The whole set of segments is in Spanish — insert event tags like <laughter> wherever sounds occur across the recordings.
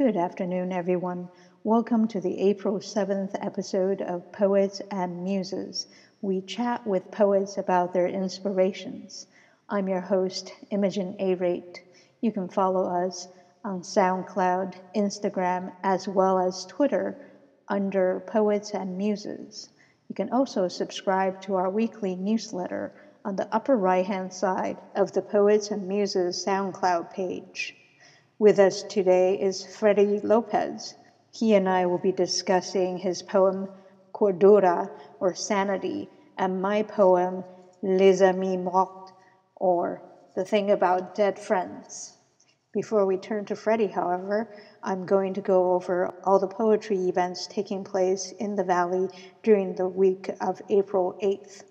Good afternoon, everyone. Welcome to the April 7th episode of Poets and Muses. We chat with poets about their inspirations. I'm your host, Imogen A. Rate. You can follow us on SoundCloud, Instagram, as well as Twitter under Poets and Muses. You can also subscribe to our weekly newsletter on the upper right hand side of the Poets and Muses SoundCloud page. With us today is Freddy Lopez. He and I will be discussing his poem Cordura or Sanity and my poem Les Amis Morts or The Thing About Dead Friends. Before we turn to Freddy, however, I'm going to go over all the poetry events taking place in the Valley during the week of April 8th.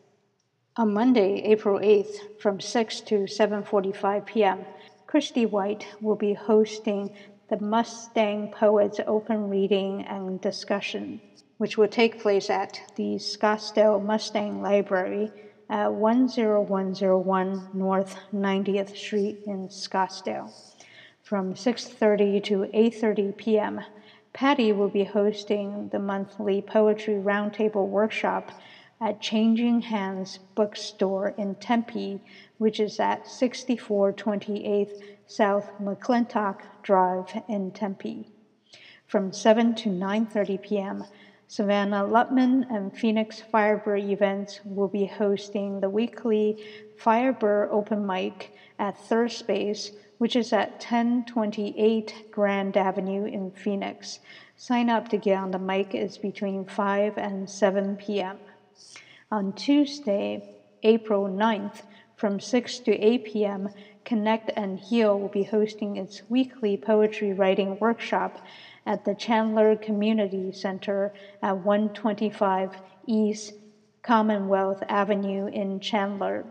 On Monday, April 8th, from 6 to 7:45 p.m., Christy White will be hosting the Mustang Poets Open Reading and Discussion, which will take place at the Scottsdale Mustang Library uh, at 10101 North 90th Street in Scottsdale. From 6:30 to 8:30 p.m., Patty will be hosting the monthly poetry roundtable workshop at Changing Hands Bookstore in Tempe which is at 6428 South McClintock Drive in Tempe. From 7 to 9:30 p.m., Savannah Lutman and Phoenix Firebird Events will be hosting the weekly Firebird Open Mic at Third Space, which is at 1028 Grand Avenue in Phoenix. Sign up to get on the mic is between 5 and 7 p.m. On Tuesday, April 9th, from 6 to 8 p.m., Connect and Heal will be hosting its weekly poetry writing workshop at the Chandler Community Center at 125 East Commonwealth Avenue in Chandler.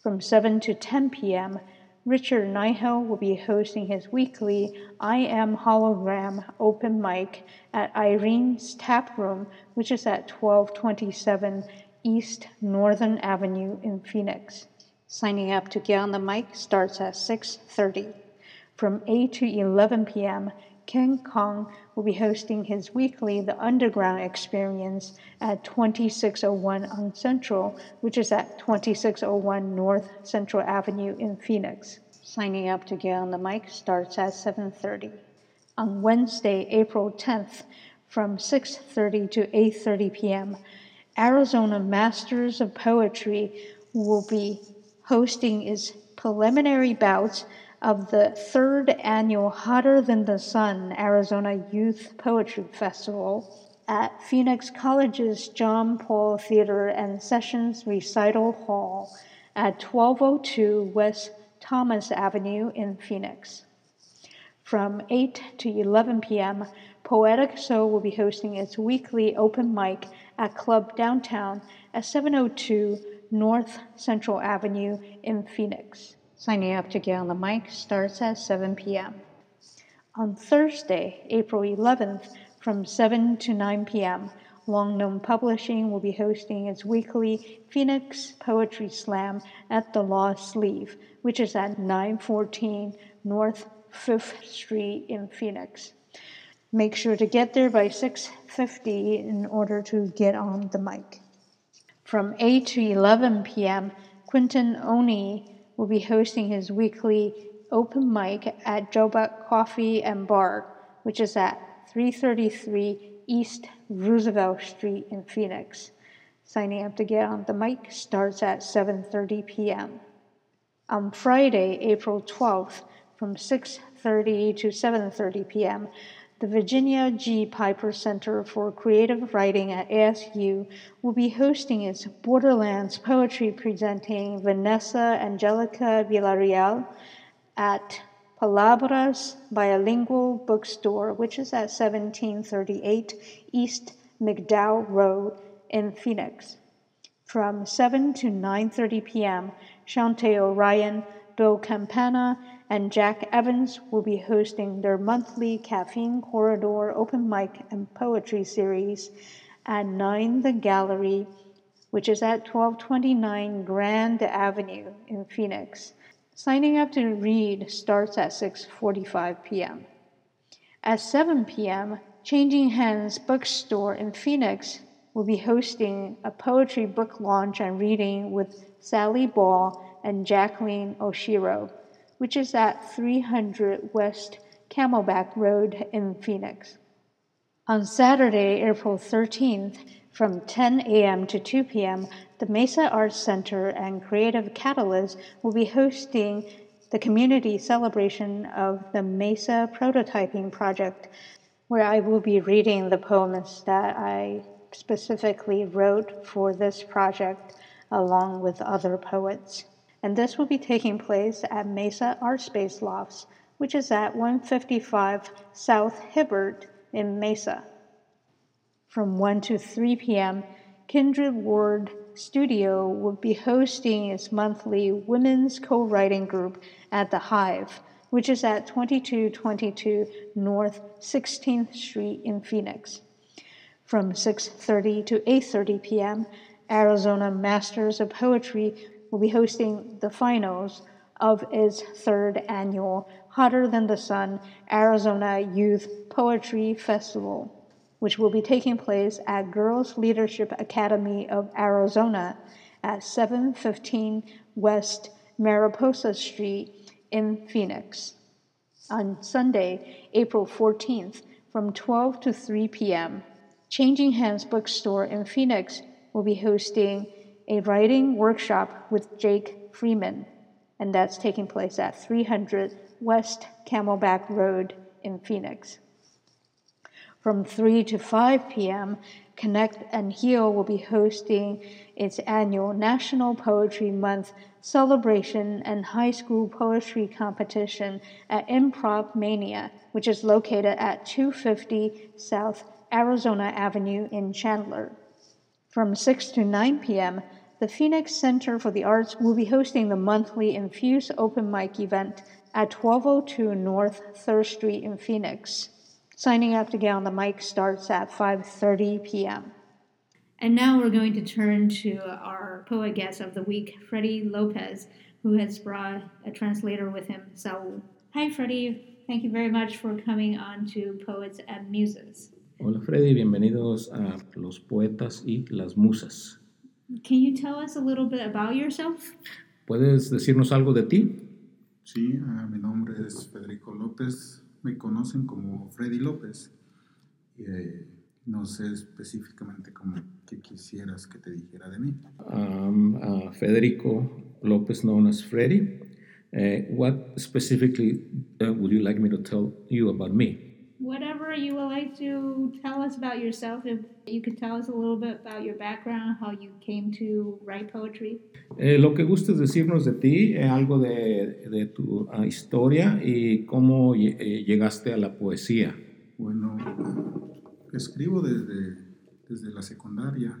From 7 to 10 p.m., Richard Nighhill will be hosting his weekly I Am Hologram open mic at Irene's Tap Room, which is at 1227 East Northern Avenue in Phoenix. Signing up to get on the mic starts at 6:30. From 8 to 11 p.m., Ken Kong will be hosting his weekly The Underground Experience at 2601 on Central, which is at 2601 North Central Avenue in Phoenix. Signing up to get on the mic starts at 7:30. On Wednesday, April 10th, from 6:30 to 8:30 p.m., Arizona Masters of Poetry will be hosting its preliminary bouts of the third annual Hotter Than the Sun Arizona Youth Poetry Festival at Phoenix College's John Paul Theater and Sessions Recital Hall at 1202 West Thomas Avenue in Phoenix. From 8 to 11 p.m., Poetic Soul will be hosting its weekly open mic at Club Downtown at 702 North Central Avenue in Phoenix. Signing up to get on the mic starts at 7 p.m. On Thursday, April 11th, from 7 to 9 p.m., Long Known Publishing will be hosting its weekly Phoenix Poetry Slam at the Lost Sleeve, which is at 914 North 5th Street in Phoenix. Make sure to get there by 6:50 in order to get on the mic. From 8 to 11 p.m., Quinton Oni will be hosting his weekly open mic at Jobuck Coffee and Bar, which is at 333 East Roosevelt Street in Phoenix. Signing up to get on the mic starts at 7:30 p.m. On Friday, April 12th, from 6:30 to 7:30 p.m., the Virginia G. Piper Center for Creative Writing at ASU will be hosting its Borderlands poetry presenting Vanessa Angelica Villarreal at Palabras Bilingual Bookstore, which is at 1738 East McDowell Road in Phoenix. From 7 to 9:30 p.m., Shantae Orion, Bill Campana, and Jack Evans will be hosting their monthly Caffeine Corridor open mic and poetry series at 9 The Gallery, which is at 1229 Grand Avenue in Phoenix. Signing up to read starts at 6:45 p.m. At 7 p.m., Changing Hands Bookstore in Phoenix will be hosting a poetry book launch and reading with Sally Ball and Jacqueline Oshiro, which is at 300 West Camelback Road in Phoenix. On Saturday, April 13th, from 10 a.m. to 2 p.m., the Mesa Arts Center and Creative Catalyst will be hosting the community celebration of the Mesa Prototyping Project, where I will be reading the poems that I specifically wrote for this project along with other poets. And this will be taking place at Mesa Art Space Lofts, which is at 155 South Hibbert in Mesa. From 1 to 3 p.m., Kindred Ward Studio will be hosting its monthly women's co-writing group at the Hive, which is at 2222 North 16th Street in Phoenix. From 6:30 to 8:30 p.m., Arizona Masters of Poetry will be hosting the finals of its third annual Hotter Than the Sun Arizona Youth Poetry Festival, which will be taking place at Girls Leadership Academy of Arizona at 715 West Mariposa Street in Phoenix. On Sunday, April 14th, from 12 to 3 p.m., Changing Hands Bookstore in Phoenix will be hosting a writing workshop with Jake Freeman, and that's taking place at 300 West Camelback Road in Phoenix. From 3 to 5 p.m., Connect and Heal will be hosting its annual National Poetry Month celebration and high school poetry competition at Improv Mania, which is located at 250 South Arizona Avenue in Chandler. From 6 to 9 p.m., the Phoenix Center for the Arts will be hosting the monthly Infuse open mic event at 1202 North 3rd Street in Phoenix. Signing up to get on the mic starts at 5:30 p.m. And now we're going to turn to our poet guest of the week, Freddie Lopez, who has brought a translator with him, Saul. Hi, Freddie. Thank you very much for coming on to Poets and Muses. Hola Freddy, bienvenidos a Los Poetas y las Musas. Can you tell us a little bit about yourself? ¿Puedes decirnos algo de ti? Sí, uh, mi nombre es Federico López, me conocen como Freddy López. Eh, no sé específicamente cómo que quisieras que te dijera de mí. Um, uh, Federico Lopez, known as Freddy. Uh, what specifically uh, would you like me to tell you about me? Whatever you would like to tell us about yourself, if you could tell us a little bit about your background, how you came to write poetry. Eh, lo que gustes decirnos de ti, eh, algo de, de tu uh, historia y cómo eh, llegaste a la poesía. Bueno, escribo desde, desde la secundaria,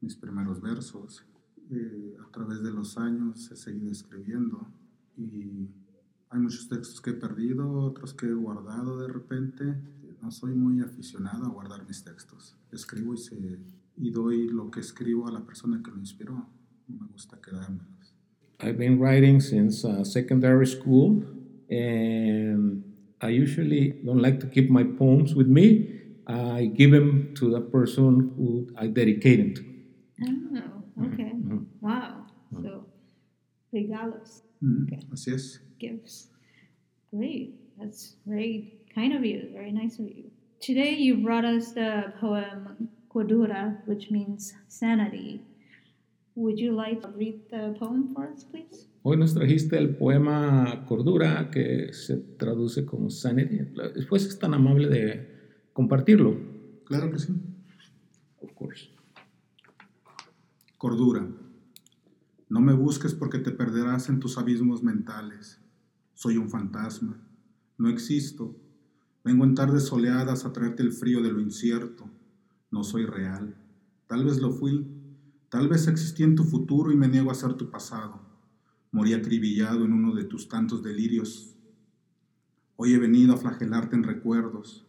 mis primeros versos. Eh, a través de los años he seguido escribiendo y hay muchos textos que he perdido, otros que he guardado de repente. No soy muy aficionado a guardar mis textos. Escribo y, se, y doy lo que escribo a la persona que me inspiró. Me gusta quedármelos. I've been writing since uh, secondary school, and I usually don't like to keep my poems with me. I give them to the person who I dedicate them to. Oh, okay. Mm-hmm. Wow. So, regalos. Mm, okay. Así es. Gifts. Great. That's very kind of you. Very nice of you. Today you brought us the poem Cordura, which means sanity. Would you like to read the poem for us, please? Hoy nos trajiste el poema Cordura, que se traduce como Sanity. Después es tan amable de compartirlo. Claro que sí. Of course. Cordura. No me busques porque te perderás en tus abismos mentales. Soy un fantasma. No existo. Vengo en tardes soleadas a traerte el frío de lo incierto. No soy real. Tal vez lo fui. Tal vez existí en tu futuro y me niego a ser tu pasado. Morí acribillado en uno de tus tantos delirios. Hoy he venido a flagelarte en recuerdos,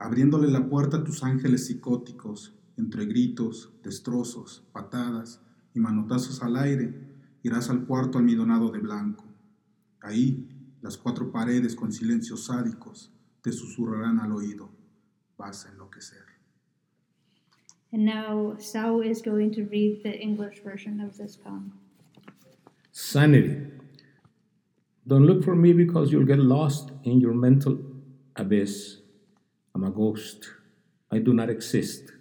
abriéndole la puerta a tus ángeles psicóticos, entre gritos, destrozos, patadas y manotazos al aire, irás al cuarto almidonado de blanco. Ahí, las cuatro paredes con silencios sádicos te susurrarán al oído, vas a enloquecer. And now Sao is going to read the English version of this poem. Sanity. Don't look for me because you'll get lost in your mental abyss. I'm a ghost. I do not exist.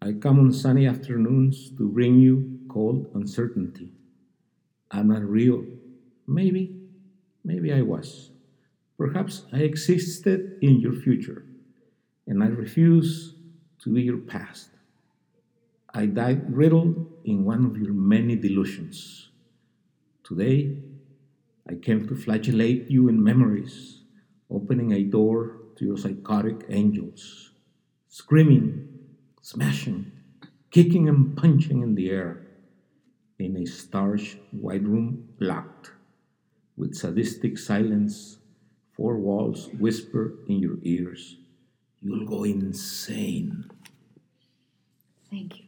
I come on sunny afternoons to bring you cold uncertainty. I'm not real. Maybe, maybe I was. Perhaps I existed in your future, and I refuse to be your past. I died riddled in one of your many delusions. Today, I came to flagellate you in memories, opening a door to your psychotic angels, screaming, smashing, kicking and punching in the air in a starch white room locked with sadistic silence. Four walls whisper in your ears, You'll go insane. Thank you.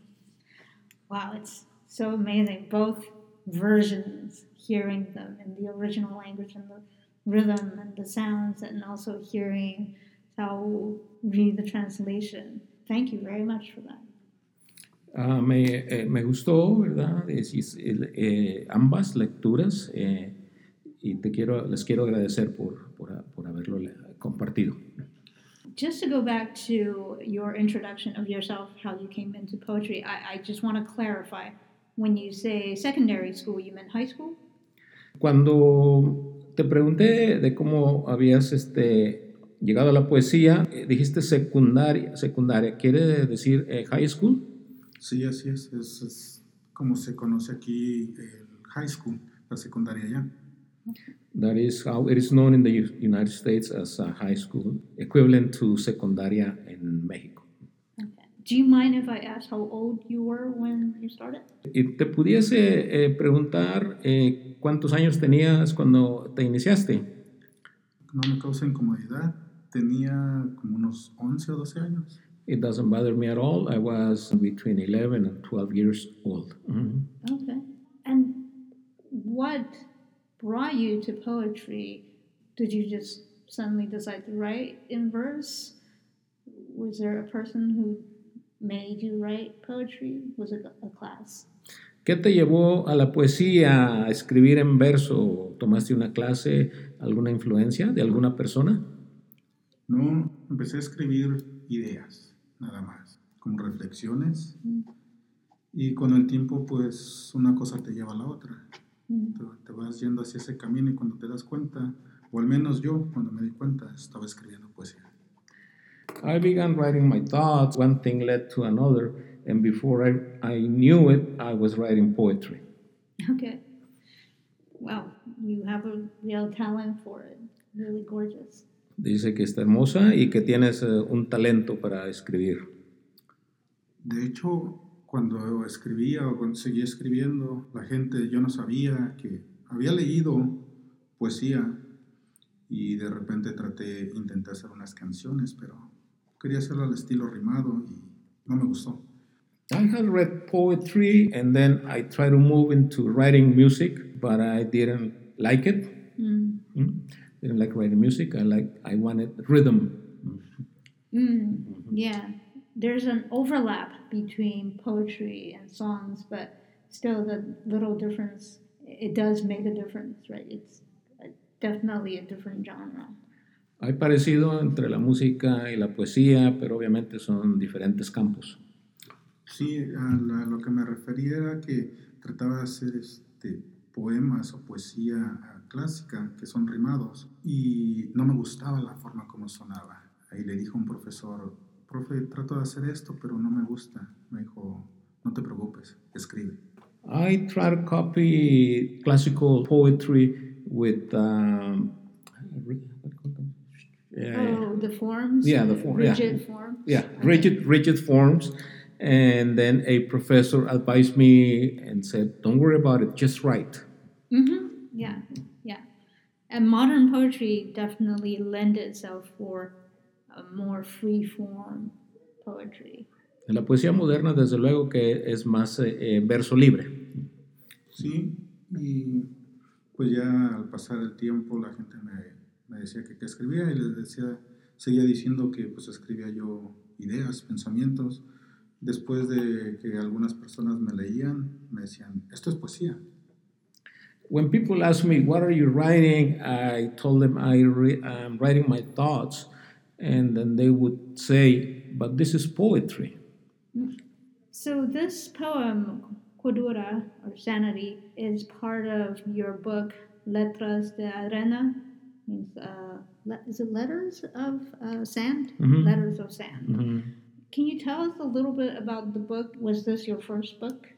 Wow, it's so amazing. Both versions, hearing them in the original language and the rhythm and the sounds, and also hearing how read the translation. Thank you very much for that. Ah, me, eh, me gustó, ¿verdad? Es- es- el- eh, ambas lecturas eh, y te quiero, les quiero agradecer por, por, por haberlo compartido. Just to go back to your introduction of yourself, how you came into poetry, I, I just want to clarify. When you say secondary school, you meant high school? Cuando te pregunté de cómo habías este, llegado a la poesía, eh, dijiste secundaria, secundaria, ¿quiere decir eh, high school? Sí, así es. es. es como se conoce aquí el high school, la secundaria ya. That is how it is known in the United States as a high school, equivalent to secundaria in México. Do you mind if I ask how old you were when you started? Y te pudiese eh, preguntar eh, cuántos años tenías cuando te iniciaste. No me causa incomodidad. Tenía como unos 11 o 12 años. It doesn't bother me at all. I was between 11 and 12 years old. Mhm. Okay. And what brought you to poetry? Did you just suddenly decide to write in verse? Was there a person who made you write poetry? Was it a class? ¿Qué te llevó a la poesía, a escribir en verso? ¿Tomaste una clase, alguna influencia de alguna persona? No, empecé a escribir ideas, nada más, como reflexiones. Y con el tiempo, pues una cosa te lleva a la otra. Vas yendo hacia ese camino y cuando te das cuenta, o al menos yo, cuando me di cuenta, estaba escribiendo poesía. I began writing my thoughts. One thing led to another, and before I, I knew it, I was writing poetry. Okay. Wow, you have a real talent for it. Really gorgeous. Dice que está hermosa y que tienes eh, un talento para escribir. De hecho, cuando escribía o cuando seguía escribiendo, la gente, yo no sabía que había leído poesía y de repente traté, intenté hacer unas canciones, pero quería hacerlo al estilo rimado y no me gustó. I had read poetry and then I tried to move into writing music, but I didn't like it. Mm. Mm. Didn't like writing music. I like I wanted rhythm. Mm, yeah, there's an overlap between poetry and songs, but still, the little difference it does make a difference, right? It's uh, definitely a different genre. Hay parecido entre la música y la poesía, pero obviamente son diferentes campos. Sí, a la- lo que me refería era que trataba de hacer este, poemas o poesía ah, clásica, que son rimados, y no me gustaba la forma como sonaba. Ahí le dijo un profesor, profe, trato de hacer esto, pero no me gusta. Me dijo, no te preocupes, escribe. I try to copy classical poetry with um, oh, the forms. yeah, the form, yeah. forms. yeah, Okay. rigid, rigid forms. And then a professor advised me and said, "Don't worry about it, just write." Mm-hmm. Yeah, yeah. And modern poetry definitely lends itself for a more free form poetry. La poesía moderna, desde luego, que es más eh, eh, verso libre. Sí, y pues ya al pasar el tiempo la gente me, me decía que qué escribía y les decía, seguía diciendo que pues escribía yo ideas, pensamientos. Después de que algunas personas me leían, me decían, esto es poesía. When people ask me, What are you writing? I told them I re- I'm writing my thoughts. And then they would say, But this is poetry. So this poem, Cordura or Sanity, is part of your book Letras de Arena. Means uh, le- is it letters of uh, sand? Mhm. Letters of sand. Mhm. Can you tell us a little bit about the book? Was this your first book?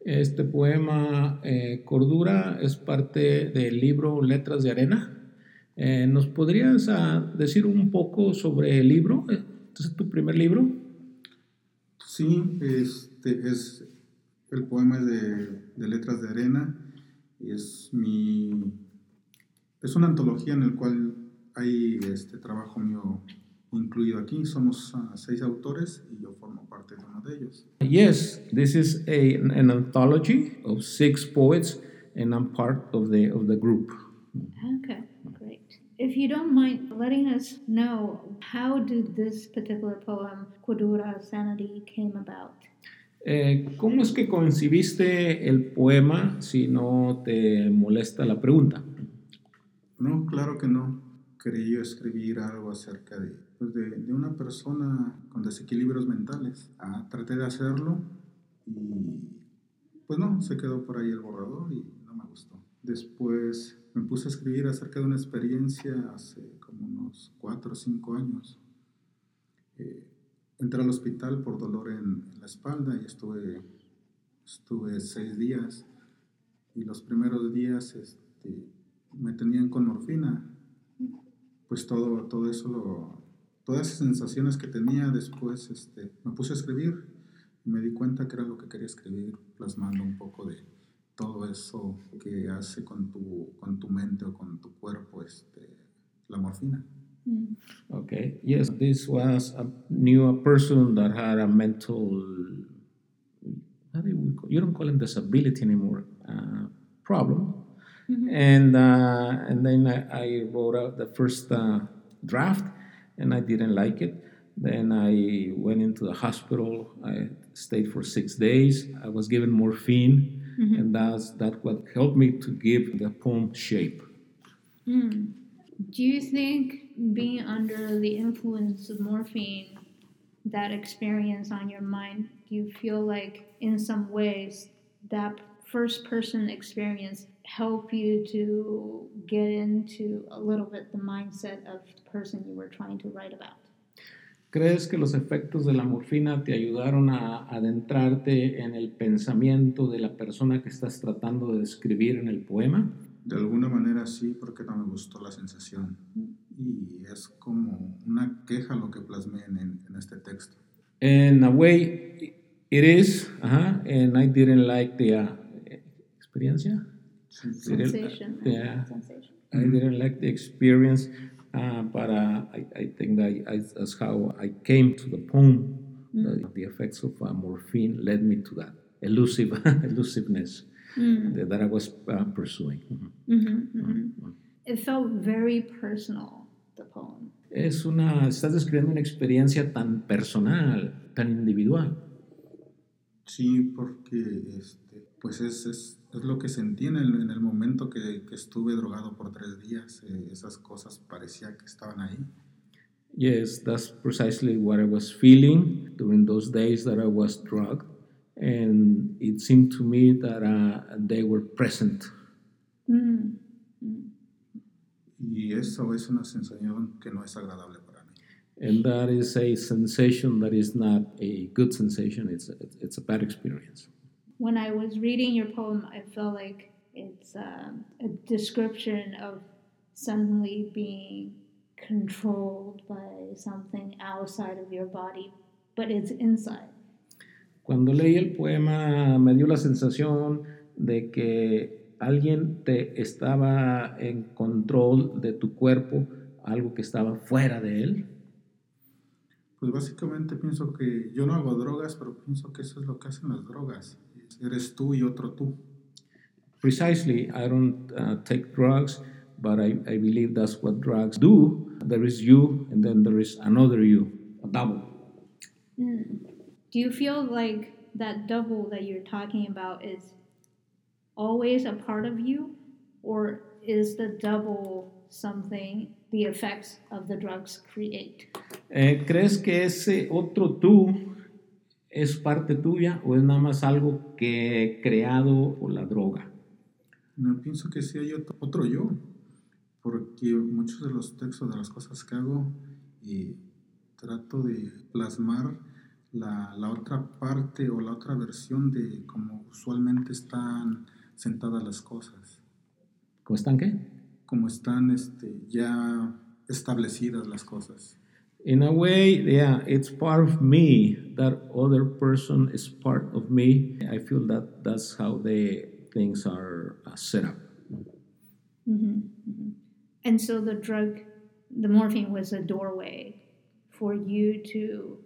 Este poema, eh, Cordura, es parte del libro Letras de Arena. Eh, ¿Nos podrías ah, decir un poco sobre el libro? Es tu primer libro? Sí, este es el poema es de, de Letras de Arena. Es mi es una antología en el cual hay este trabajo mío incluido aquí. Somos ah, seis autores y yo formo parte de uno de ellos. Yes, this is a, an anthology of six poets, and I'm part of the, of the group. Okay, great. If you don't mind letting us know, how did this particular poem, Cordura Sanity, came about? Eh, ¿Cómo es que concibiste el poema si no te molesta la pregunta? No, claro que no. Quería escribir algo acerca de, pues, de, de una persona con desequilibrios mentales. Ah, traté de hacerlo y pues no, se quedó por ahí el borrador y no me gustó. Después me puse a escribir acerca de una experiencia hace como unos cuatro o cinco años. Eh, entré al hospital por dolor en, en la espalda y estuve, estuve seis días. Y los primeros días este, me tenían con morfina. Pues todo, todo eso, lo- todas esas sensaciones que tenía después, este, me puse a escribir y me di cuenta que era lo que quería escribir, plasmando un poco de todo eso que hace con tu, con tu mente o con tu cuerpo este, la morfina. Mm. Okay. Yes, this was a new a person that had a mental. How do we call, you don't call it disability anymore. Uh, problem. And uh, and then I, I wrote out the first uh, draft, and I didn't like it. Then I went into the hospital. I stayed for six days. I was given morphine, and that's that what helped me to give the poem shape. Mm. Do you think being under the influence of morphine, that experience on your mind, do you feel like in some ways that first person experience help you to get into a little bit the mindset of the person you were trying to write about? ¿Crees que los efectos de la morfina te ayudaron a adentrarte en el pensamiento de la persona que estás tratando de describir en el poema? De alguna manera sí, porque no me gustó la sensación. Y es como una queja lo que plasmé en, en- en este texto. In a way, it is, uh and I didn't like the uh, experiencia. Sensation. yeah. Sensation. I didn't like the experience, uh, but uh, I, I think that I, that's how I came to the poem. The, the effects of uh, morphine led me to that elusive <laughs> elusiveness that, that I was uh, pursuing. Mhm. Mhm, mhm. It felt very personal, the poem. Es una, estás describiendo una experiencia tan personal, tan individual. Sí, porque este, pues es, es, es lo que sentí en el, en el momento que, que estuve drogado por tres días. eh, esas cosas parecía que estaban ahí. Yes, that's precisely what I was feeling during those days that I was drugged. And it seemed to me that uh, they were present. Mm. Y eso es una sensación que no es agradable para mí. And that is a sensation that is not a good sensation, it's a, it's a bad experience. When I was reading your poem, I felt like it's um, a description of suddenly being controlled by something outside of your body, but it's inside. Cuando leí el poema me dio la sensación de que alguien te estaba en control de tu cuerpo, algo que estaba fuera de él. Pues básicamente pienso que yo no hago drogas, pero pienso que eso es lo que hacen las drogas. Eres tú y otro tú. Precisely, I don't uh, take drugs, but I, I believe that's what drugs do. There is you, and then there is another you, a double. Mm. Do you feel like that double that you're talking about is always a part of you, or is the double something the effects of the drugs create? Eh, ¿Crees que ese otro tú es parte tuya o es nada más algo que he creado por la droga? No pienso que sí hay otro, yo, porque muchos de los textos, de las cosas que hago, y trato de plasmar la, la otra parte o la otra versión de cómo usualmente están sentadas las cosas, ¿Cómo están qué? como están este, ya establecidas las cosas. In a way, yeah, it's part of me. That other person is part of me. I feel that that's how the things are uh, set up. hmm And so the drug, the morphine, was a doorway for you to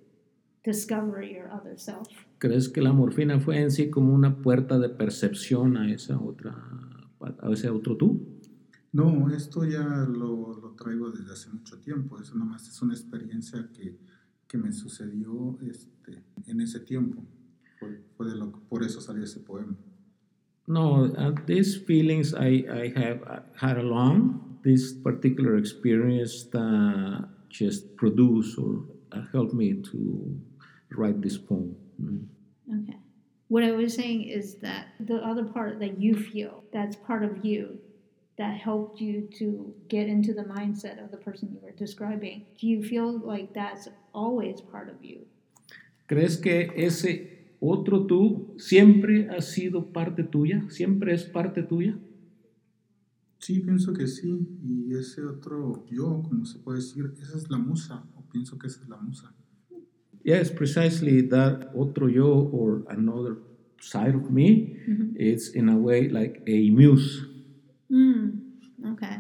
discover your other self. ¿Crees que la morfina fue en sí como una puerta de percepción a esa otra, a ese otro tú? No, esto ya lo, lo traigo desde hace mucho tiempo. Eso nomás es una experiencia que, que me sucedió este, en ese tiempo. Fue, fue de lo, por eso salió ese poema. No, uh, these feelings I, I have uh, had along, this particular experience that just produced or uh, helped me to write this poem. Mm. Okay. What I was saying is that the other part that you feel, that's part of you, that helped you to get into the mindset of the person you were describing. Do you feel like that's always part of you? ¿Crees que ese otro tú siempre ha sido parte tuya? ¿Siempre es parte tuya? Sí, pienso que sí. Y ese otro yo, como se puede decir, esa es la musa. O pienso que esa es la musa. Yes, precisely that otro yo or another side of me. Mm-hmm. It's in a way like a muse. Mm, okay.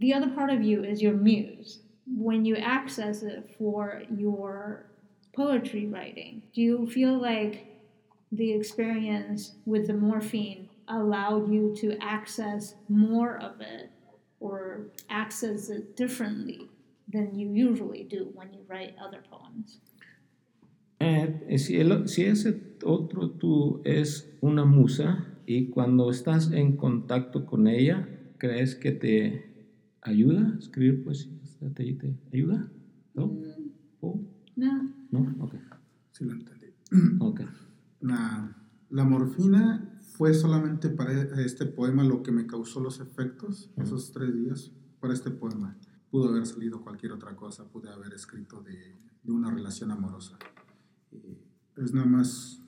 The other part of you is your muse. When you access it for your poetry writing, do you feel like the experience with the morphine allowed you to access more of it or access it differently than you usually do when you write other poems? Eh, si, el- si ese otro tú es una musa y cuando estás en contacto con ella, ¿crees que te ayuda a escribir poesía? ¿Te, te ayuda? ¿No? ¿Oh? No. ¿No? Ok. Sí, lo entendí. ok. La, la morfina fue solamente para este poema lo que me causó los efectos, esos tres días, para este poema. Pudo haber salido cualquier otra cosa, pude haber escrito de, de una relación amorosa. Eh, es nada más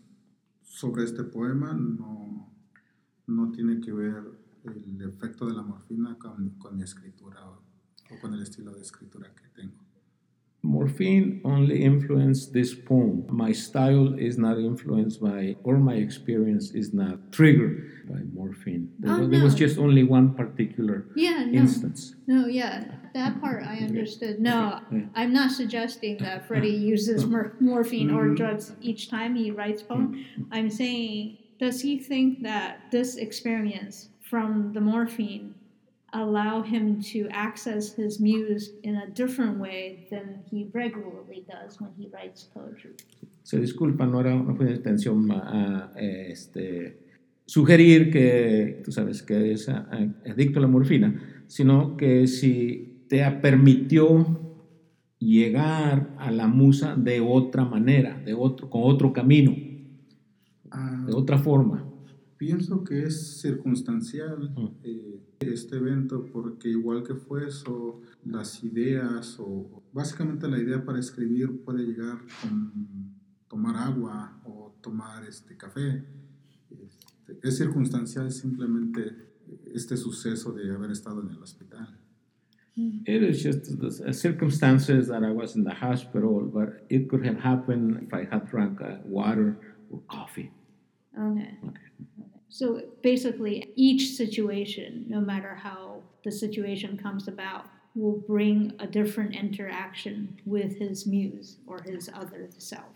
sobre este poema, no, no tiene que ver el efecto de la morfina con, con mi escritura o, o con el estilo de escritura que tengo. Morphine only influenced this poem. My style is not influenced by, or my experience is not triggered by morphine. There, Oh, was, there was just only one particular Yeah, no. instance. No, yeah, that part I understood. No, Yeah. I'm not suggesting that Freddie <laughs> uses mor- morphine or Mhm. drugs each time he writes poem. I'm saying, does he think that this experience from the morphine allow him to access his muse in a different way than he regularly does when he writes poetry? Se disculpa, no, era, no fue intención ah, eh, este, sugerir que tú sabes que es ah, adicto a la morfina, sino que si te permitió llegar a la musa de otra manera, de otro, con otro camino, Ah, de otra forma. Pienso que es circunstancial Mm. eh, este evento porque igual que fue eso, las ideas o básicamente la idea para escribir puede llegar con tomar agua o tomar este café. Este, es circunstancial simplemente este suceso de haber estado en el hospital. It is just the circumstances that I was in the hospital, but it could have happened if I had drank uh, water or coffee. Okay. Okay. So basically, each situation, no matter how the situation comes about, will bring a different interaction with his muse or his other self.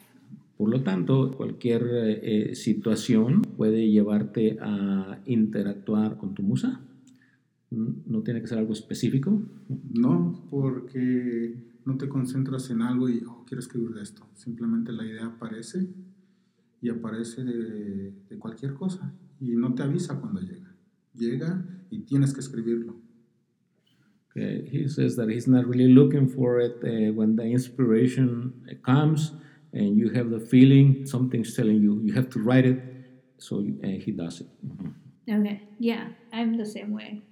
Por lo tanto, cualquier eh, situación puede llevarte a interactuar con tu musa. No tiene que ser algo específico. No, porque no te concentras en algo y oh, quiero escribir de esto. Simplemente la idea aparece y aparece de, de cualquier cosa y no te avisa cuando llega. Llega y tienes que escribirlo. Okay. He says that he's not really looking for it uh, when the inspiration comes and you have the feeling something's telling you you have to write it so uh, he does it mm-hmm. okay yeah i'm the same way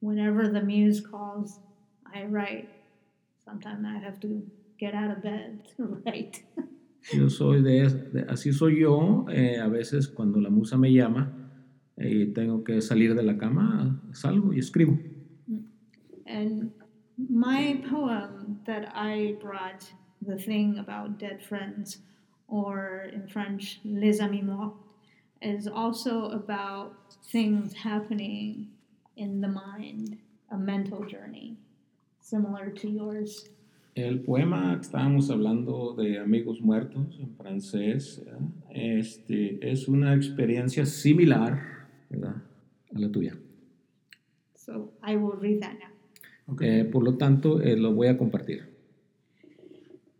whenever the muse calls i write sometimes i have to get out of bed <laughs> to write yo soy de, de así soy yo eh, a veces cuando la musa me llama y eh, tengo que salir de la cama salgo y escribo and my poem that i brought the thing about dead friends, or in French, les amis morts, is also about things happening in the mind, a mental journey, similar to yours. El poema que estábamos hablando de amigos muertos en francés este, es una experiencia similar ¿verdad? a la tuya. So I will read that now. Okay. Eh, por lo tanto, eh, lo voy a compartir.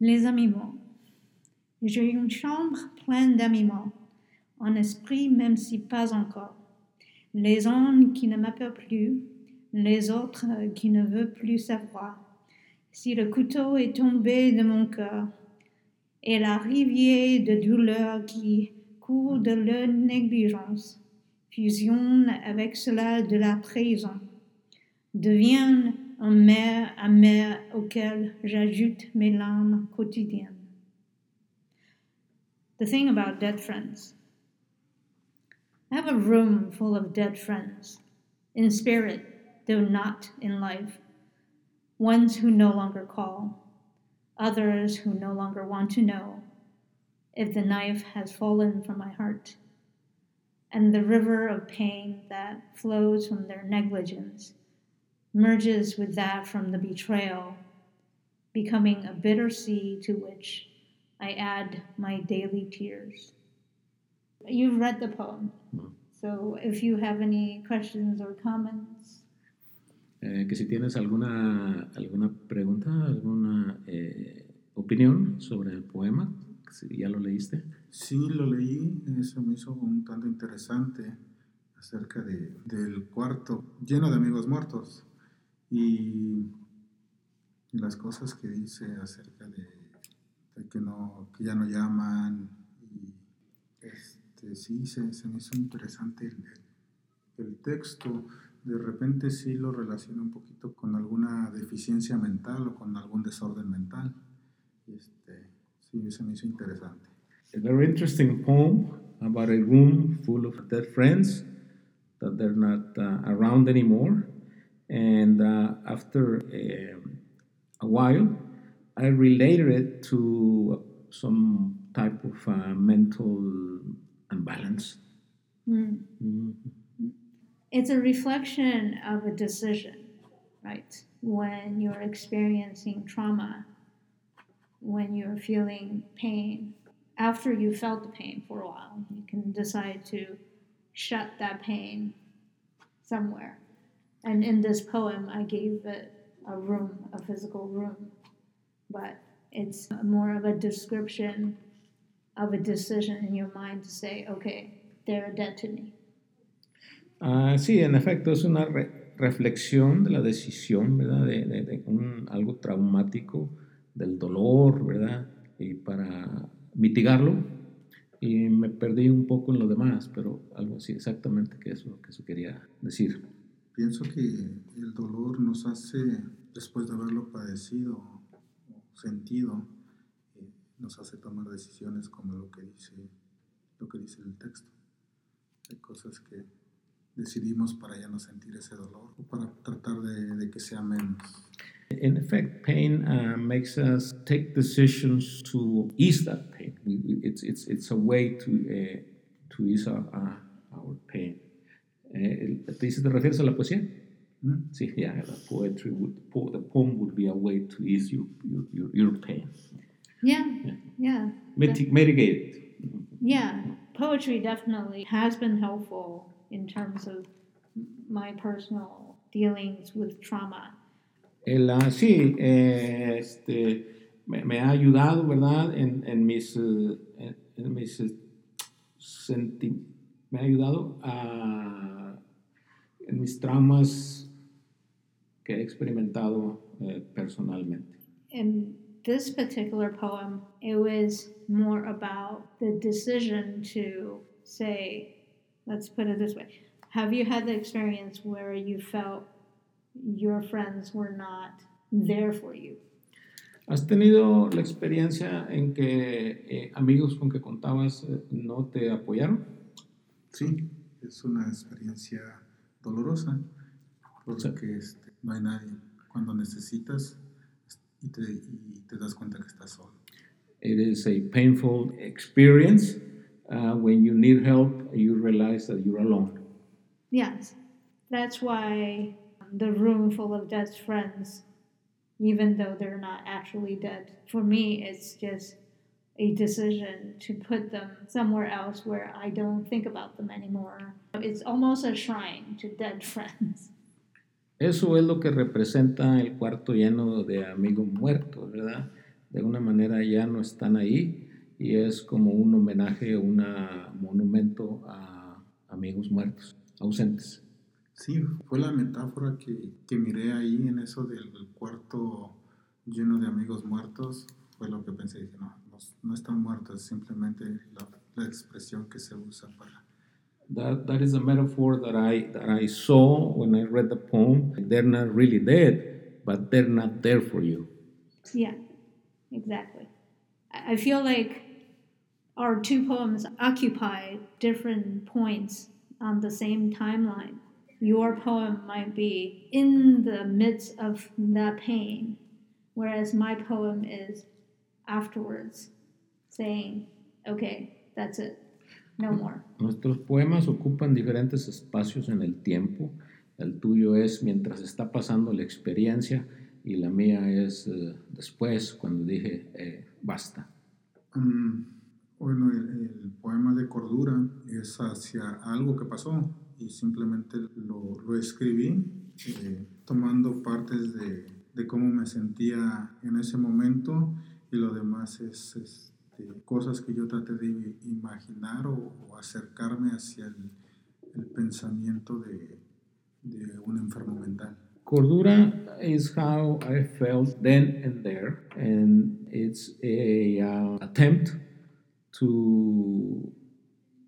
Les amiments. J'ai une chambre pleine d'amiments, en esprit même si pas encore. Les uns qui ne m'appellent plus, les autres qui ne veulent plus savoir. Si le couteau est tombé de mon cœur, et la rivière de douleur qui court de leur négligence fusionne avec cela de la trahison, devient un mer amer auquel j'ajoute mes larmes quotidiennes. The thing about dead friends. I have a room full of dead friends, in spirit, though not in life. Ones who no longer call, others who no longer want to know if the knife has fallen from my heart, and the river of pain that flows from their negligence merges with that from the betrayal, becoming a bitter sea to which I add my daily tears. You've read the poem, hmm. so if you have any questions or comments. Eh, que si tienes alguna, alguna pregunta, alguna eh, opinión sobre el poema, si ya lo leíste. Sí, lo leí, eso me hizo un tanto interesante acerca de, del cuarto lleno de amigos muertos y las cosas que dice acerca de, que, no, que ya no llaman. Y este, sí, se, se me hizo interesante el, el, texto. De repente sí lo relaciona un poquito con alguna deficiencia mental o con algún desorden mental. Este, sí, se me hizo interesante. A very interesting poem about a room full of dead friends that they're not uh, around anymore. And uh, after a, um, a, while, I related it to some type of uh, mental imbalance. Mm. Mm-hmm. It's a reflection of a decision, right? When you're experiencing trauma, when you're feeling pain, after you felt the pain for a while, you can decide to shut that pain somewhere and in this poem, I gave it a room, a physical room, but it's more of a description of a decision in your mind to say, okay, they're dead to me. Uh, sí, en efecto, es una re reflexión de la decisión, ¿verdad? De, de, de un, algo traumático, del dolor, ¿verdad? Y para mitigarlo, y me perdí un poco en lo demás, pero algo así, exactamente que eso, que eso quería decir. Pienso que el dolor nos hace, después de haberlo padecido sentido, eh, nos hace tomar decisiones como lo que dice, lo que dice el texto. Hay cosas que decidimos para ya no sentir ese dolor o para tratar de, de que sea menos. In effect, pain uh, makes us take decisions to ease that pain. We, it's, it's, it's a way to, uh, to ease our, uh, our pain. Eh, ¿Te dices, te refieres a la poesía? Mm. Sí, yeah, the poetry would, po the poem would be a way to ease your, your, your pain. Yeah, yeah. yeah. Mitig mitigate it. Yeah, poetry definitely has been helpful in terms of my personal dealings with trauma. El, ah, sí, eh, este, me, me ha ayudado, ¿verdad? En, en mis, eh, en, en mis eh, senti- me ha ayudado a, en mis traumas que he experimentado eh, personalmente. In this particular poem, it was more about the decision to say, let's put it this way. Have you had the experience where you felt your friends were not there for you? ¿Has tenido la experiencia en que eh, amigos con que contabas eh, no te apoyaron? Sí, es una experiencia dolorosa porque este, no hay nadie cuando necesitas y te, y te das cuenta que estás solo. It is a painful experience. Uh, when you need help, you realize that you're alone. Yes. That's why the room full of dead friends, even though they're not actually dead, for me, it's just a decision to put them somewhere else where I don't think about them anymore. It's almost a shrine to dead <laughs> friends. Eso es lo que representa el cuarto lleno de amigos muertos, ¿verdad? De una manera ya no están ahí y es como un homenaje, un monumento a amigos muertos, ausentes. Sí, fue la metáfora que, que miré ahí en eso del cuarto lleno de amigos muertos. Fue lo que pensé, dije, no, no, no están muertos, simplemente la, la expresión que se usa para That, that is a metaphor that I, that I saw when I read the poem. They're not really dead, but they're not there for you. Yeah, exactly. I feel like our two poems occupy different points on the same timeline. Your poem might be in the midst of that pain, whereas my poem is afterwards saying, okay, that's it, no more. Nuestros poemas ocupan diferentes espacios en el tiempo. El tuyo es mientras está pasando la experiencia y la mía es eh, después, cuando dije, eh, basta. Mm, bueno, el, el poema de cordura es hacia algo que pasó y simplemente lo, lo escribí eh, tomando partes de, de cómo me sentía en ese momento y lo demás es este, cosas que yo traté de imaginar o, o acercarme hacia el, el pensamiento de, de un enfermo mental. Cordura is how I felt then and there, and it's a uh, attempt to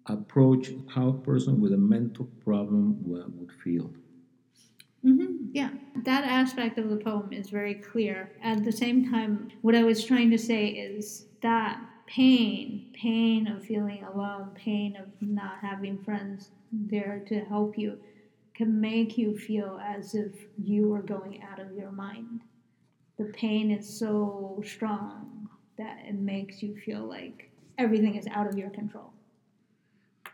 approach how a person with a mental problem would feel. hmm Yeah, that aspect of the poem is very clear. At the same time, what I was trying to say is that pain, pain of feeling alone, pain of not having friends there to help you, can make you feel as if you were going out of your mind. The pain is so strong that it makes you feel like everything is out of your control.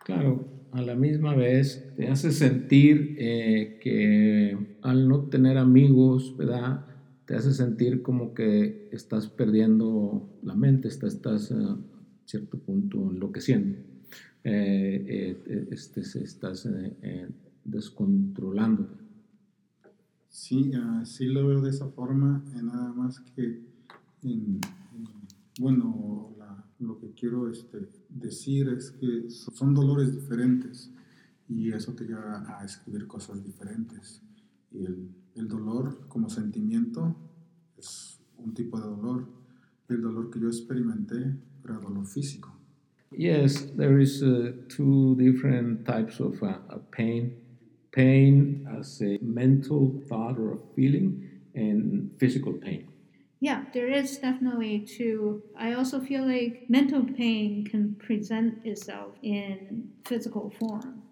Claro, a la misma vez te hace sentir eh, que al no tener amigos, ¿verdad? Te hace sentir como que estás perdiendo la mente, estás, estás a cierto punto enloqueciendo, eh, eh, este, se- estás eh, eh, descontrolándote. Sí, así lo veo de esa forma, eh, nada más que, en- en- bueno, lo que quiero este, decir es que so- son dolores diferentes y eso te lleva a escribir cosas diferentes. Y el, el dolor como sentimiento es un tipo de dolor el dolor que yo experimenté era dolor físico. Yes, there is uh, two different types of uh, pain. Pain as a mental thought or a feeling, and physical pain. Yeah, there is definitely two. I also feel like mental pain can present itself in physical form.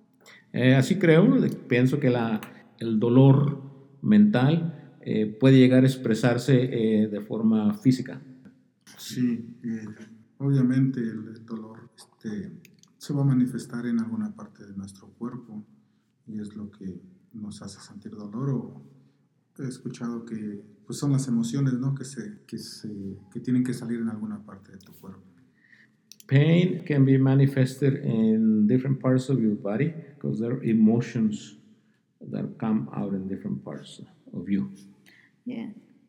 Eh, así creo, pienso que la, el dolor mental eh, puede llegar a expresarse eh, de forma física. Sí, eh, obviamente el, el dolor este, se va a manifestar en alguna parte de nuestro cuerpo y es lo que nos hace sentir dolor o he escuchado que pues son las emociones ¿no? que, se, que, se, que tienen que salir en alguna parte de tu cuerpo. Pain can be manifested in different parts of your body because there are emotions that come out in different parts of you. Yeah,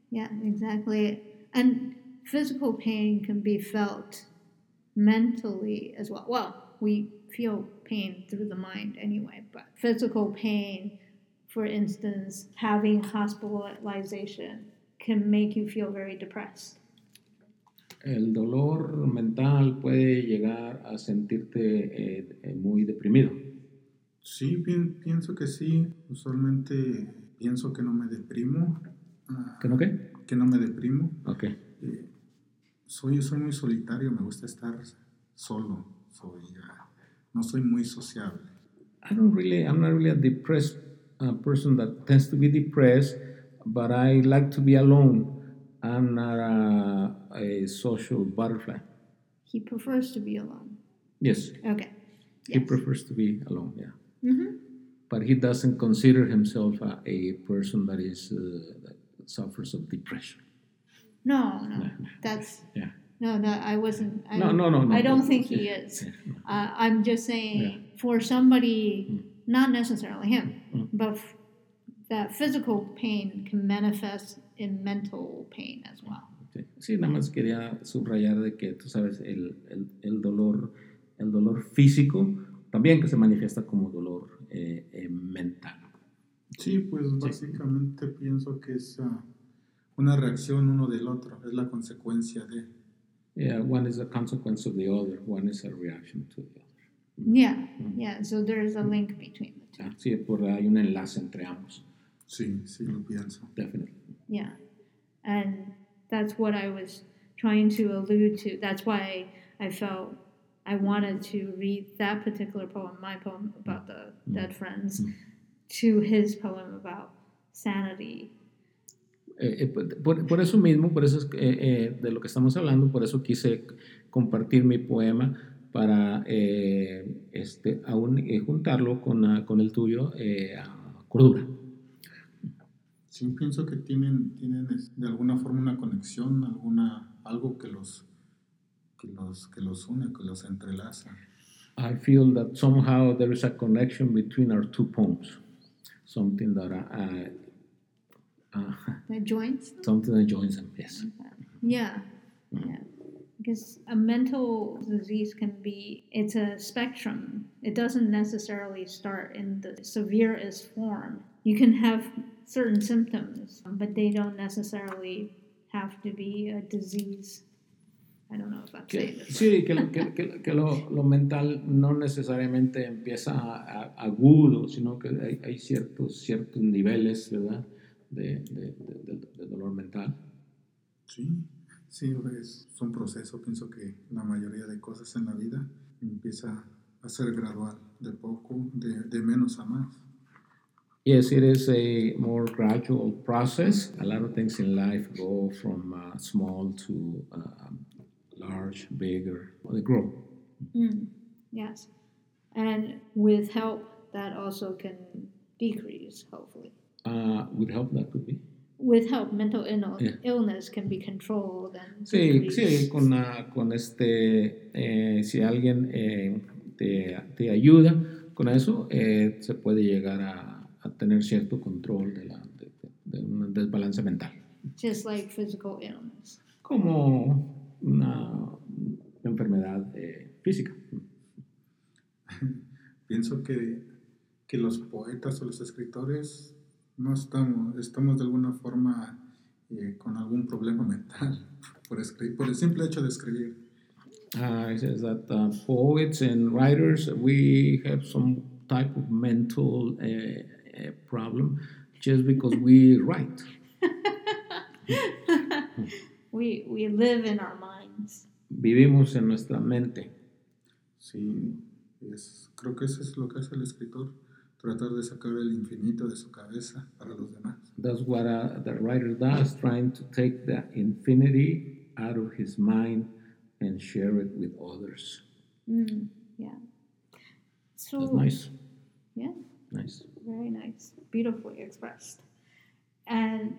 yeah, exactly. And physical pain can be felt mentally as well. Well, we feel pain through the mind anyway, but physical pain, for instance, having hospitalization can make you feel very depressed. El dolor mental puede llegar a sentirte eh, muy deprimido. Sí, pienso que sí. Usualmente pienso que no me deprimo. Ah, ¿Que no qué? Que no me deprimo. Ok. Eh, soy, soy muy solitario, me gusta estar solo. Soy, uh, no soy muy sociable. I don't really, I'm not really a depressed uh, person that tends to be depressed, but I like to be alone. I'm not a, a social butterfly. He prefers to be alone. Yes. Okay. He prefers to be alone, yeah. Mm-hmm. But he doesn't consider himself a, a person that is uh, that suffers of depression. No, no, <laughs> that's yeah. No, no, I wasn't. I no, no, no, no. I don't no, think he is. Uh, I'm just saying yeah. for somebody, mm. Not necessarily him, mm. but f- that physical pain can manifest in mental pain as well. Sí, nada más quería subrayar de que tú sabes el, el, el dolor, el dolor físico también que se manifiesta como dolor eh, eh, mental. Sí, pues básicamente sí. pienso que es uh, una reacción uno del otro, es la consecuencia de. Yeah, one is a consequence of the other, one is a reaction to the other. Yeah, mm-hmm. yeah, so there's a link between the two. Sí, por hay un enlace entre ambos. Sí, sí, lo pienso. Definitely. Yeah, and that's what I was trying to allude to. That's why I felt I wanted to read that particular poem, my poem about the mm. dead friends, mm. to his poem about sanity Eh, eh, por, por, eso mismo, por eso es eh, de lo que estamos hablando, por eso quise compartir mi poema para este, aún, juntarlo con, con, el tuyo a cordura. Sí, pienso que tienen, tienen de alguna forma una conexión, alguna, algo que los, que los, que los une, que los entrelaza. I feel that somehow there is a connection between our two poems, something that I, uh, <laughs> that joins them? Something that joins them, yes. Yeah, yeah. Because a mental disease can be, it's a spectrum. It doesn't necessarily start in the severest form. You can have certain symptoms, but they don't necessarily have to be a disease. I don't know if I'm que, saying this. Sí, que, que, que, que lo, lo, mental no necesariamente empieza a, a, agudo, sino que hay, hay ciertos, ciertos niveles, ¿verdad? de, de, de, de dolor mental. Sí, sí, es un proceso. Pienso que la mayoría de cosas en la vida empieza a ser gradual, de poco, de, de menos a más. Yes, it is a more gradual process. A lot of things in life go from uh, small to uh, large, bigger. They grow. Mm, yes. And with help, that also can decrease, hopefully. Uh, with help, that could be. With help, mental illness can be controlled. And sí, sí, con, uh, con este, eh, si alguien eh, te, te, ayuda con eso, eh, se puede llegar a, a, tener cierto control de, la, de, de, un desbalance mental. Just like physical illness. Como una enfermedad eh, física. Pienso que, que los poetas o los escritores no estamos, estamos de alguna forma eh, con algún problema mental <laughs> por, escribir, por el simple hecho de escribir. Uh, he says that uh, poets and writers, we have some type of mental uh, uh problem just because we write. <laughs> we, we live in our minds. Vivimos en nuestra mente. Sí, es, creo que eso es lo que hace el escritor tratar de sacar el infinito de su cabeza para los demás. That's what uh, the writer does, trying to take the infinity out of his mind and share it with others. Mm, yeah. So That's nice. Yeah. Nice. Very nice. Beautifully expressed. And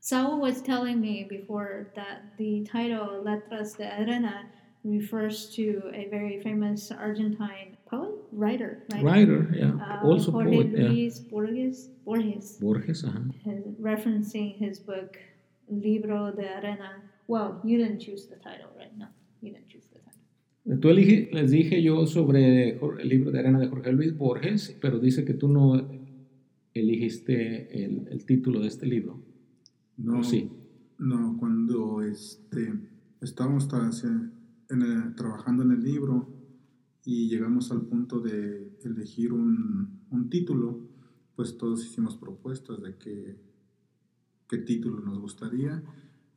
Saul was telling me before that the title Letras de Arena refers to a very famous Argentine poet, writer, writer, Writer, yeah. uh, also Jorge poet, yeah. Luis Borges, Borges, Borges, his, referencing his book Libro de Arena. Well, you didn't choose the title, right? No, you didn't choose the title. Tú elige- les dije yo sobre el libro de arena de Jorge Luis Borges, pero dice que tú no eligiste el, el título de este libro. No, Sí. no cuando este, estábamos en el- trabajando en el libro y llegamos al punto de elegir un, un título, pues todos hicimos propuestas de qué, qué título nos gustaría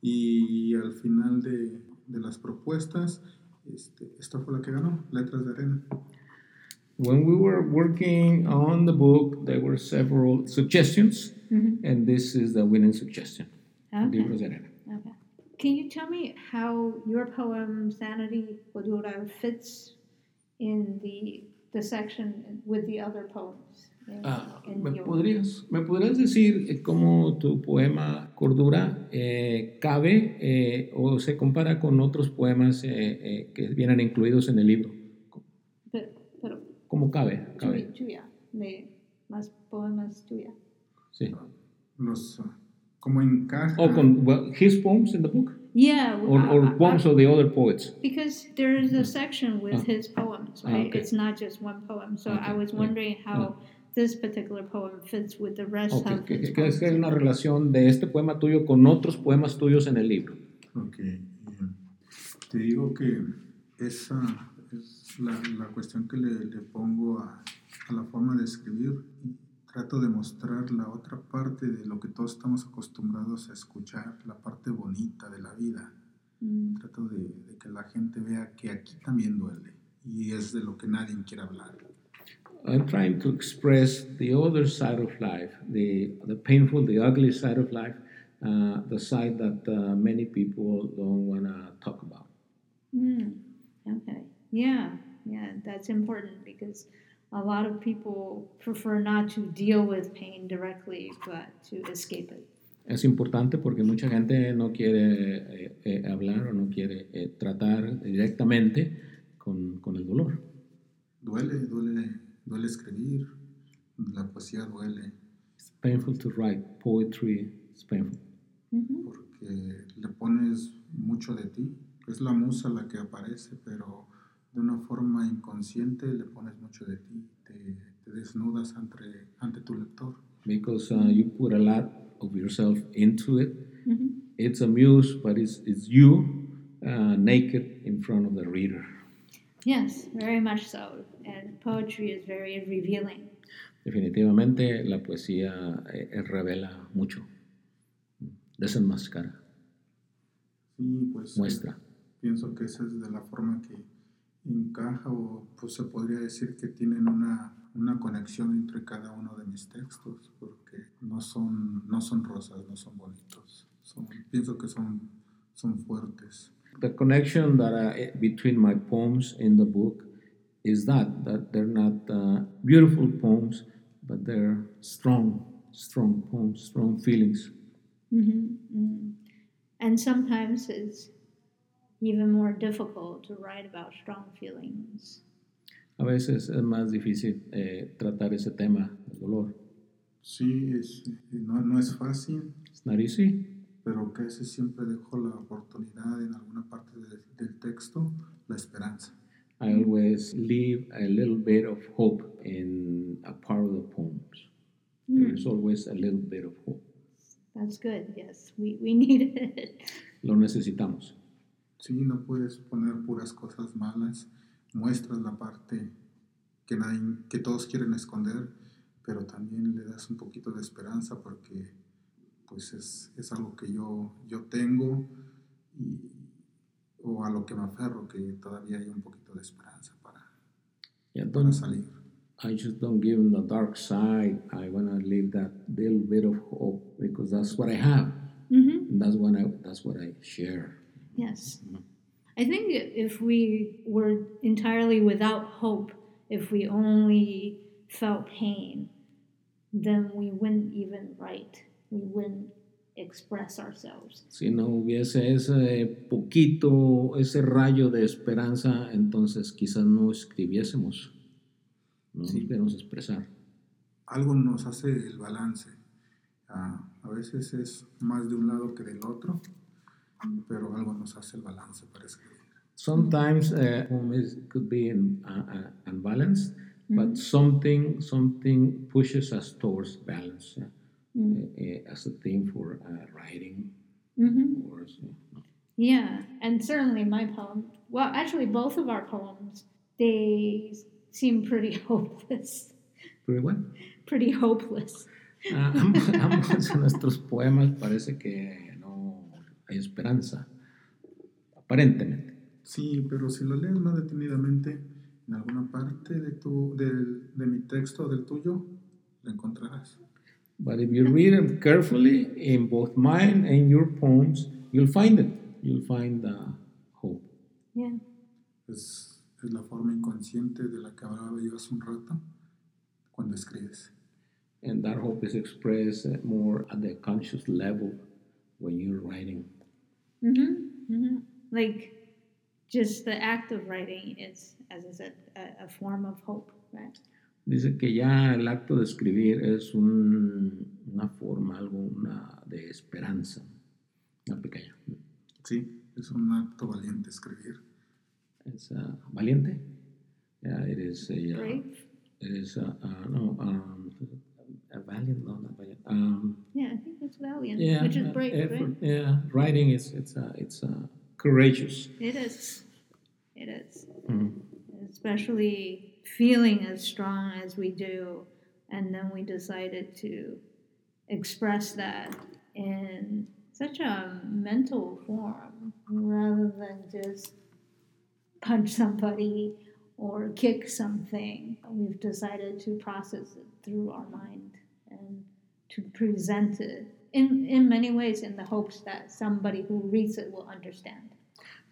y al final de, de las propuestas, este, esta fue la que ganó, Letras de Arena. When we were working on the book, there were several suggestions, and this is the winning suggestion. Okay. Libros de arena. Can you tell me how your poem Sanity Cordura fits in the the section with the other poems? in- Ah, in ¿me, your- podrías, ¿Me podrías decir eh, cómo tu poema Cordura eh, cabe eh, o se compara con otros poemas eh, eh, que vienen incluidos en el libro? Pero, pero ¿Cómo cabe? cabe. tuya, tuya, de más poemas tuya. Sí. Los, como encaja. Oh, con well, his poems in the book? Yeah. Or, I- or I- poems I- of the other poets? because there is a section with Ah. his poems, Ah, right? okay. It's not just one poem. So I Okay, was yeah, wondering how this particular poem fits with the rest Ok, of his que- que es que hay una relación de este poema tuyo con otros poemas tuyos en el libro. Ok, te digo que esa es la, la cuestión que le, le pongo a, a la forma de escribir. Trato de mostrar la otra parte de lo que todos estamos acostumbrados a escuchar, la parte bonita de la vida. Mm. Trato de, de que la gente vea que aquí también duele y es de lo que nadie quiere hablar. I'm trying to express the other side of life, the, the painful, the ugly side of life, uh, the side that uh, many people don't want to talk about. Mm, okay. Yeah, yeah, that's important because a lot of people prefer not to deal with pain directly, but to escape it. Es importante porque mucha gente no quiere eh, eh, hablar o no quiere eh, tratar directamente con, con el dolor. Duele, duele, duele escribir, la poesía duele It's painful to write poetry. It's painful. Mhm. porque le pones mucho de ti. Es la musa la que aparece, pero de una forma inconsciente le pones mucho de ti, te, te desnudas ante, ante tu lector. because uh, you put a lot of yourself into it. Mhm. It's a muse, but it's, it's you uh, naked in front of the reader. Yes, very much so. And poetry is very revealing. Definitivamente la poesía eh, eh, revela mucho, desenmascara, Sí, pues eh, muestra. pienso que esa es de la forma que encaja o pues se podría decir que tienen una, una conexión entre cada uno de mis textos, porque no son, no son rosas, no son bonitos. Son, pienso que son, son fuertes. The connection that I, between my poems in the book is that that they're not uh, beautiful poems, but they're strong, strong poems, strong feelings. Mhm, mhm. And sometimes it's even more difficult to write about strong feelings. A veces es más difícil eh, tratar ese tema del dolor. Sí, es, no, no es fácil, It's not easy, pero casi siempre dejo la oportunidad en alguna parte de- del texto, la esperanza. I always leave a little bit of hope in a part of the poems. There's always a little bit of hope. That's good. Yes, we, we need it. Lo necesitamos. Sí, no puedes poner puras cosas malas, muestras la parte que, nadie, que todos quieren esconder, pero también le das un poquito de esperanza porque pues es, es algo que yo, yo tengo y, o a lo que me aferro, que todavía hay un poquito de esperanza para, Yeah, para salir. I just don't give them the dark side. I want to leave that little bit of hope because that's what I have. hmm And that's what I, that's what I share. Yes. I think if we were entirely without hope, if we only felt pain, then we wouldn't even write. We wouldn't express ourselves. Si no hubiese ese poquito, ese rayo de esperanza, entonces quizás no escribiésemos, no nos Sí. pudiéramos expresar. Algo nos hace el balance. Ah, a veces es más de un lado que del otro, pero algo nos hace el balance para escribir. Sometimes uh, home is, could be in, uh, uh, unbalanced, Mm-hmm. but something something pushes us towards balance uh, Mm. uh, as a theme for uh, writing. Mhm. Or, so, Yeah, and certainly my poem. Well, actually, both of our poems they seem pretty <laughs> hopeless. Pretty well. Pretty hopeless. Ah, ambos, <laughs> ambos de nuestros poemas parece que no hay esperanza, aparentemente. Sí, pero si lo lees más detenidamente en alguna parte de, tu, del- de mi texto o del tuyo, lo encontrarás. But if you read them carefully in both mine and your poems, you'll find it. You'll find uh, hope. Yeah. Es, es la forma inconsciente de la que hablaba yo hace un rato cuando escribes. And that hope is expressed more at the conscious level when you're writing. Mm-hmm. Mm-hmm. Like, just the act of writing is, as I said, a, a form of hope, right? Dice que ya el acto de escribir es un- una forma, algo una de esperanza, una pequeña. Sí, es un acto valiente escribir. Es uh, valiente. Yeah, it is a, uh, Brave. it is uh, uh, no um, a valiant, no, not valiant. Um, Yeah, I think it's valiant, yeah, which is brave, effort, right? Yeah, writing is it's uh, it's uh, courageous. It is. It is. Mm. Especially feeling as strong as we do, and then we decided to express that in such a mental form rather than just punch somebody or kick something. We've decided to process it through our mind and to present it in, in many ways in the hopes that somebody who reads it will understand.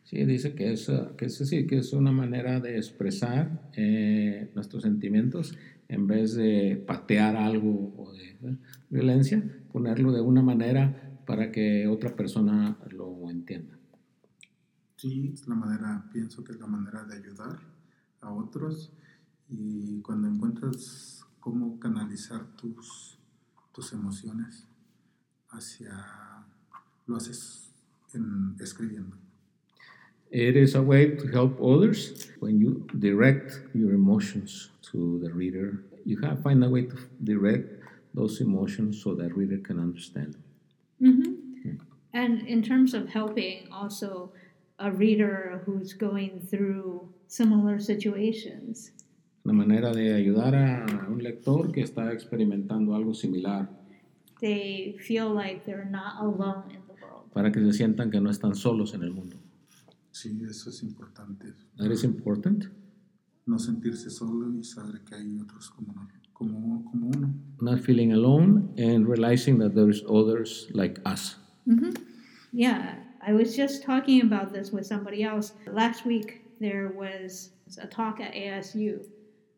Sí, dice que es, que es decir, que es una manera de expresar eh, nuestros sentimientos en vez de patear algo o de ¿eh? violencia, ponerlo de una manera para que otra persona lo entienda. Sí, es la manera, pienso que es la manera de ayudar a otros y cuando encuentras cómo canalizar tus, tus emociones hacia, lo haces en, escribiendo. It is a way to help others when you direct your emotions to the reader. You have to find a way to direct those emotions so that reader can understand. Mm-hmm. And in terms of helping also a reader who's going through similar situations, Una manera de ayudar a un lector que está experimentando algo similar they feel like they're not alone in the world. para que se sientan que no están solos en el mundo. Sí, eso es importante. That is important. No sentirse solo y saber que hay otros como, como, como uno. Not feeling alone and realizing that there's others like us. Mm-hmm. Yeah, I was just talking about this with somebody else. Last week there was a talk at ASU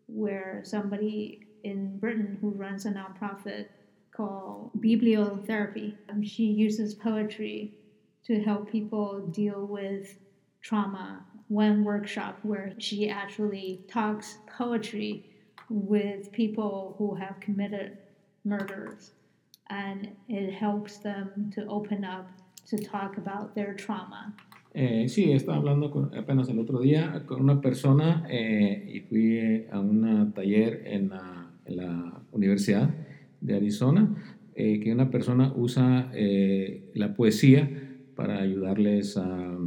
where somebody in Britain who runs a nonprofit called Bibliotherapy. Um, she uses poetry to help people deal with trauma. One workshop where she actually talks poetry with people who have committed murders and it helps them to open up to talk about their trauma. Eh, sí, estaba hablando con- apenas el otro día con una persona eh, y fui a un taller en la, Universidad de Arizona, eh, que una persona usa la poesía para ayudarles a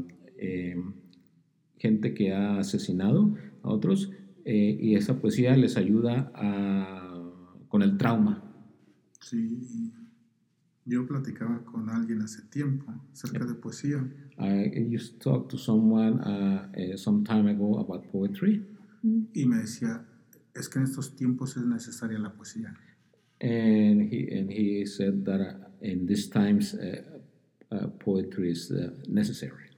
gente que ha asesinado a otros y esa poesía les ayuda a- con el trauma. Sí, yo platicaba con alguien hace tiempo acerca de poesía I used to talk to someone uh, uh, some time ago about poetry. y me decía, es que en estos tiempos es necesaria la poesía. and he and he said that uh, in these times uh, uh, poetry is uh, necessary.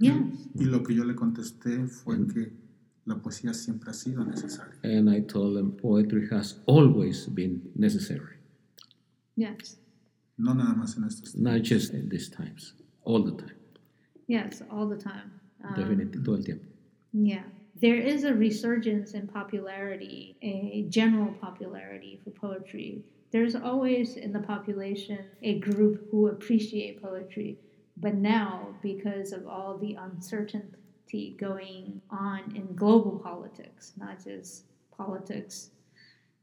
Yes. Y lo que yo le contesté fue que la poesía siempre ha sido necesaria. And I told him poetry has always been necessary. Yes. No nada más en estos tiempos. not just in these times, all the time, Yes, all the time. Um, definitivamente, todo el tiempo. Yeah. There is a resurgence in popularity, a general popularity for poetry. There's always in the population a group who appreciate poetry, but now, because of all the uncertainty going on in global politics, not just politics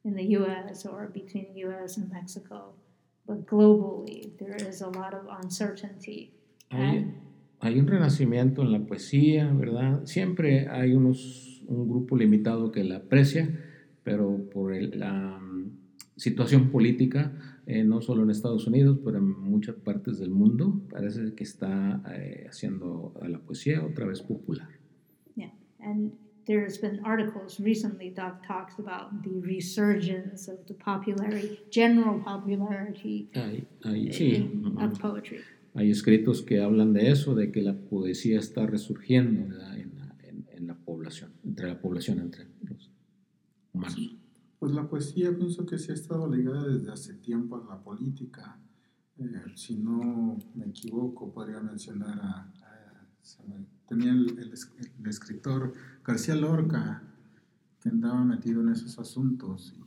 in the US or between the US and Mexico, but globally, there is a lot of uncertainty. Hay, hay un renacimiento en la poesía, ¿verdad? Siempre hay unos, un grupo limitado que la aprecia, pero por el- la mm, situación política, eh, no solo en Estados Unidos, pero en muchas partes del mundo, parece que está eh, haciendo a la poesía otra vez popular. Yeah, and there's been articles recently that talks about the resurgence of the popularity, general popularity Hay, hay- sí, in- of poetry. hay escritos que hablan de eso, de que la poesía está resurgiendo en, la, en- en la población, entre la población, entre los humanos. Pues la poesía pienso que sí ha estado ligada desde hace tiempo a la política. Eh, si no me equivoco, podría mencionar a... a- tenía el, el el escritor García Lorca, que andaba metido en esos asuntos. Y,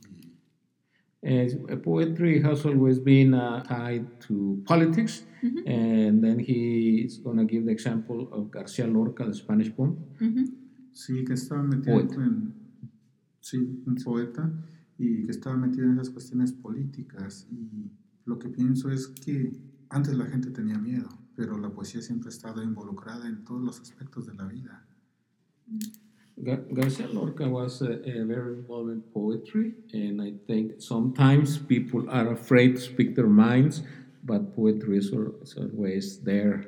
Uh, poetry has always been uh, tied to politics, Mhm. and then he's going to give the example of Garcia Lorca, the Spanish poem. Mhm. sí, que estaba metido Poeta. en... Sí, un poeta, y que estaba metido en esas cuestiones políticas. Y lo que pienso es que antes la gente tenía miedo, pero la poesía siempre ha estado involucrada en todos los aspectos de la vida. Gar- Garcia Lorca was a, a very involved in poetry, and I think sometimes people are afraid to speak their minds, but poetry is, always there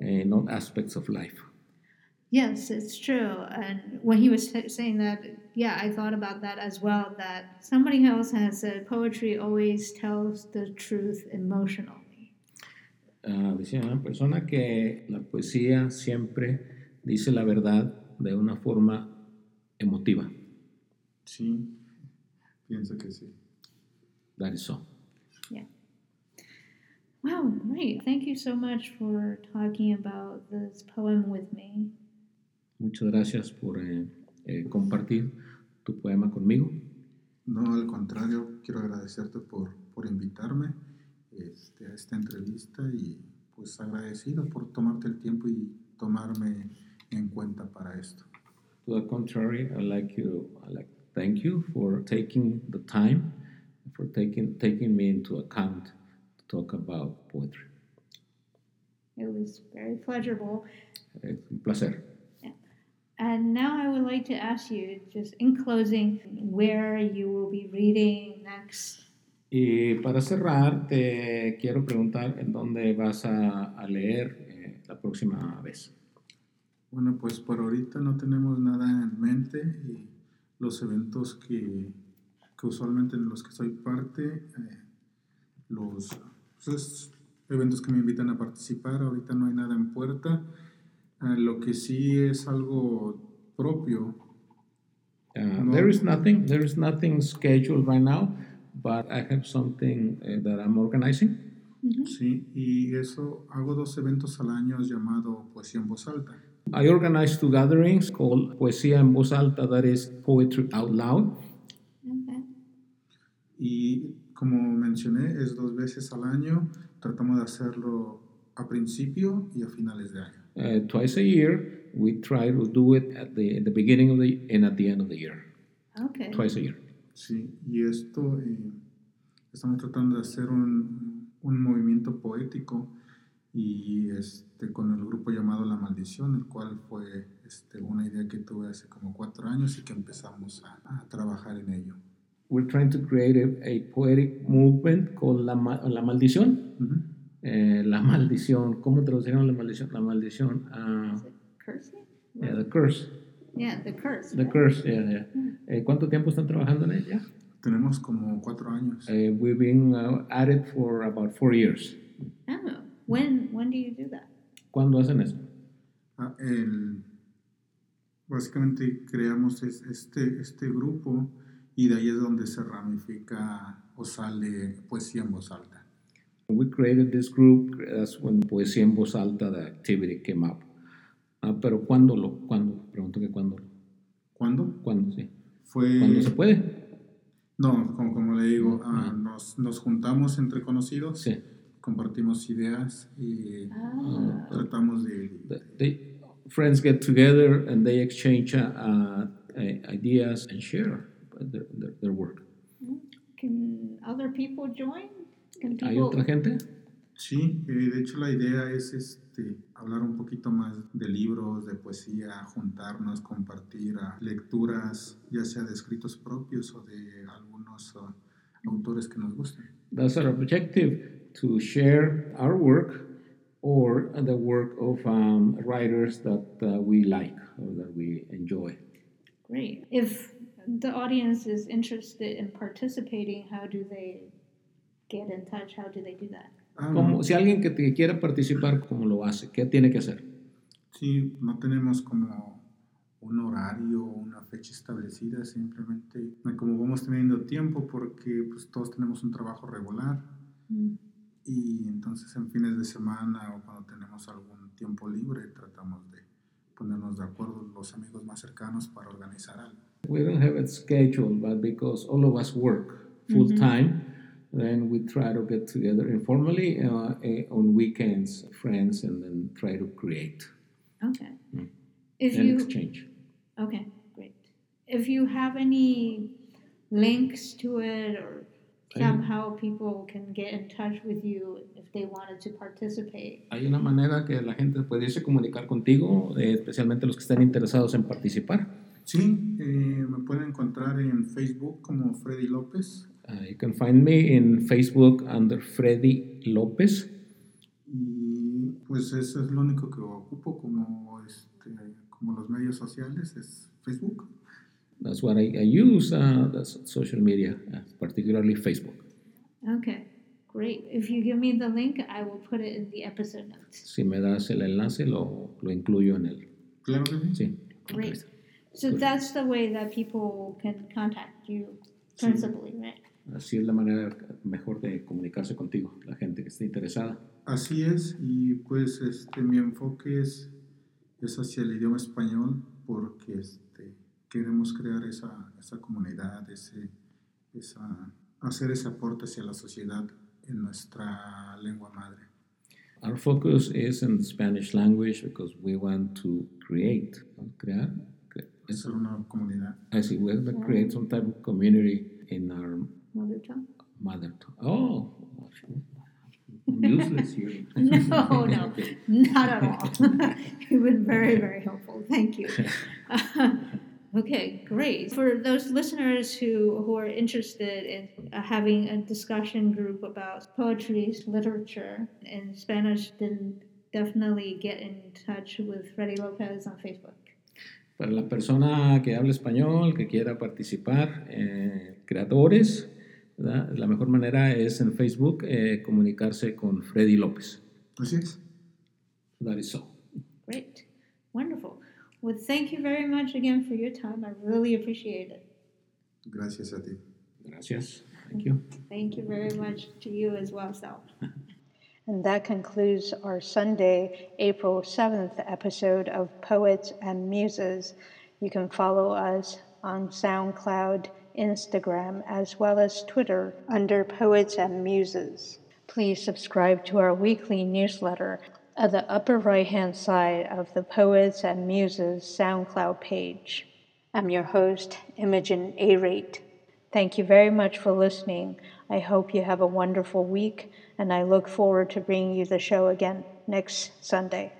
in all aspects of life. Yes, it's true. And when he was sa- saying that, yeah, I thought about that as well. That somebody else has said poetry always tells the truth emotionally. Ah, decía una persona que la poesía siempre dice la verdad de una forma emotiva. Sí, pienso que sí. That is so. Wow, great. Thank you so much for talking about this poem with me. Muchas gracias por eh, eh, compartir tu poema conmigo. No, al contrario, quiero agradecerte por, por invitarme este, a esta entrevista y pues agradecido por tomarte el tiempo y tomarme en cuenta para esto. To the contrary, I like you. I like thank you for taking the time, for taking taking me into account to talk about poetry. It was very pleasurable. Es un placer. And now I would like to ask you, just in closing, where you will be reading next. Y para cerrar, te quiero preguntar en dónde vas a, a leer eh, la próxima vez. Bueno, pues por ahorita no tenemos nada en mente y los eventos que, que usualmente en los que soy parte, eh, los pues, eventos que me invitan a participar, ahorita no hay nada en puerta. Eh, lo que sí es algo propio, Uh, No. There is nothing. There is nothing scheduled right now, but I have something uh, that I'm organizing. sí, y eso hago dos eventos al año llamado Poesía en Voz Alta. I organize two gatherings called Poesía en Voz Alta, that is Poetry Out Loud. Okay. Y como mencioné, es dos veces al año. Tratamos de hacerlo a principio y a finales de año. Uh, twice a year, we try to do it at the, at the beginning of the and at the end of the year. Okay. Twice a year. Sí, y esto eh, estamos tratando de hacer un, un movimiento poético y este, con el grupo llamado La Maldición, el cual fue este, una idea que tuve hace como cuatro años y que empezamos a, a trabajar en ello. We're trying to create a, a poetic movement called La, Ma- La Maldición. Ujú. Eh, la Maldición. ¿Cómo traducieron la maldición? La Maldición. ah, yeah, the curse. Yeah, the curse. The right? curse, yeah, yeah. Eh, ¿Cuánto tiempo están trabajando en ella? Tenemos como cuatro años. Eh, we've been uh, at it for about four years. Oh, when when do you do that? ¿Cuándo hacen eso? Ah, el- básicamente creamos es- este, este grupo y de ahí es donde se ramifica o sale poesía en voz alta. We created this group, that's when Poesía en Voz Alta, the activity came up. Ah, pero ¿cuándo lo? ¿Cuándo? Pregunto que ¿cuándo? ¿Cuándo? ¿Cuándo? Sí. Fue... ¿Cuándo se puede? No, como, como le digo, ah, nos, nos juntamos entre conocidos, Sí. Compartimos ideas y Ah. tratamos de... They, friends get together and they exchange uh, uh, ideas and share their, their, their work. Can other people join? Can ¿Hay people? otra gente? Sí, de hecho la idea es este, hablar un poquito más de libros, de poesía, juntarnos, compartir ah, lecturas, ya sea de escritos propios o de algunos ah, autores que nos gusten. That's our objective to share our work or the work of um, writers that uh, we like or that we enjoy. Great. If the audience is interested in participating, how do they get in touch? How do they do that? Ah, Como, si alguien que te quiera participar, ¿cómo lo hace? ¿Qué tiene que hacer? Sí, no tenemos como un horario o una fecha establecida, simplemente eh, como vamos teniendo tiempo porque pues todos tenemos un trabajo regular Mm. y entonces en fines de semana o cuando tenemos algún tiempo libre tratamos de ponernos de acuerdo los amigos más cercanos para organizar algo. We don't have it scheduled, but because all of us work full time, then we try to get together informally uh, eh, on weekends, friends, and then try to create Okay. Mm. If and you exchange. Okay, great. If you have any links to it or somehow people can get in touch with you if they wanted to participate. Hay una manera que la gente pudiese comunicar contigo, eh, especialmente los que están interesados en participar. Sí, eh, me pueden encontrar en Facebook como Freddy López Uh, you can find me in Facebook under Freddy Lopez. y pues eso es lo único que ocupo como, como los medios sociales, es Facebook. That's what I, I use, uh, that's social media, uh, particularly Facebook. Okay, great. If you give me the link, I will put it in the episode notes. Si me das el enlace, lo, lo incluyo en el. Claro que sí. Sí. Great. So Good. that's the way that people can contact you principally, right? Así es la manera mejor de comunicarse contigo, la gente que esté interesada. Así es, y pues este, mi enfoque es, es hacia el idioma español porque este, queremos crear esa, esa comunidad, ese, esa, hacer ese aporte hacia la sociedad en nuestra lengua madre. Our focus is in the Spanish language because we want to create, crear. Ser una comunidad. I see, we have to create some type of community in our Mother tongue? mother tongue. Oh, useless here. <laughs> No, no, not at all. <laughs> You've been very, very helpful. Thank you. <laughs> okay, great. For those listeners who, who are interested in uh, having a discussion group about poetry, literature in Spanish, then definitely get in touch with Freddy Lopez on Facebook. Para la persona que habla español, que quiera participar, eh, creadores, ¿verdad? la mejor manera es en Facebook eh, comunicarse con Freddy López. Así es. That is so. Great. Wonderful. Well, thank you very much again for your time. I really appreciate it. Gracias a ti. Gracias. Thank you. Thank you very much to you as well, Sal. <laughs> And that concludes our Sunday, April 7th episode of Poets and Muses. You can follow us on SoundCloud, Instagram, as well as Twitter under Poets and Muses. Please subscribe to our weekly newsletter at the upper right hand side of the Poets and Muses SoundCloud page. I'm your host, Imogen A. Rate. Thank you very much for listening. I hope you have a wonderful week, and I look forward to bringing you the show again next Sunday.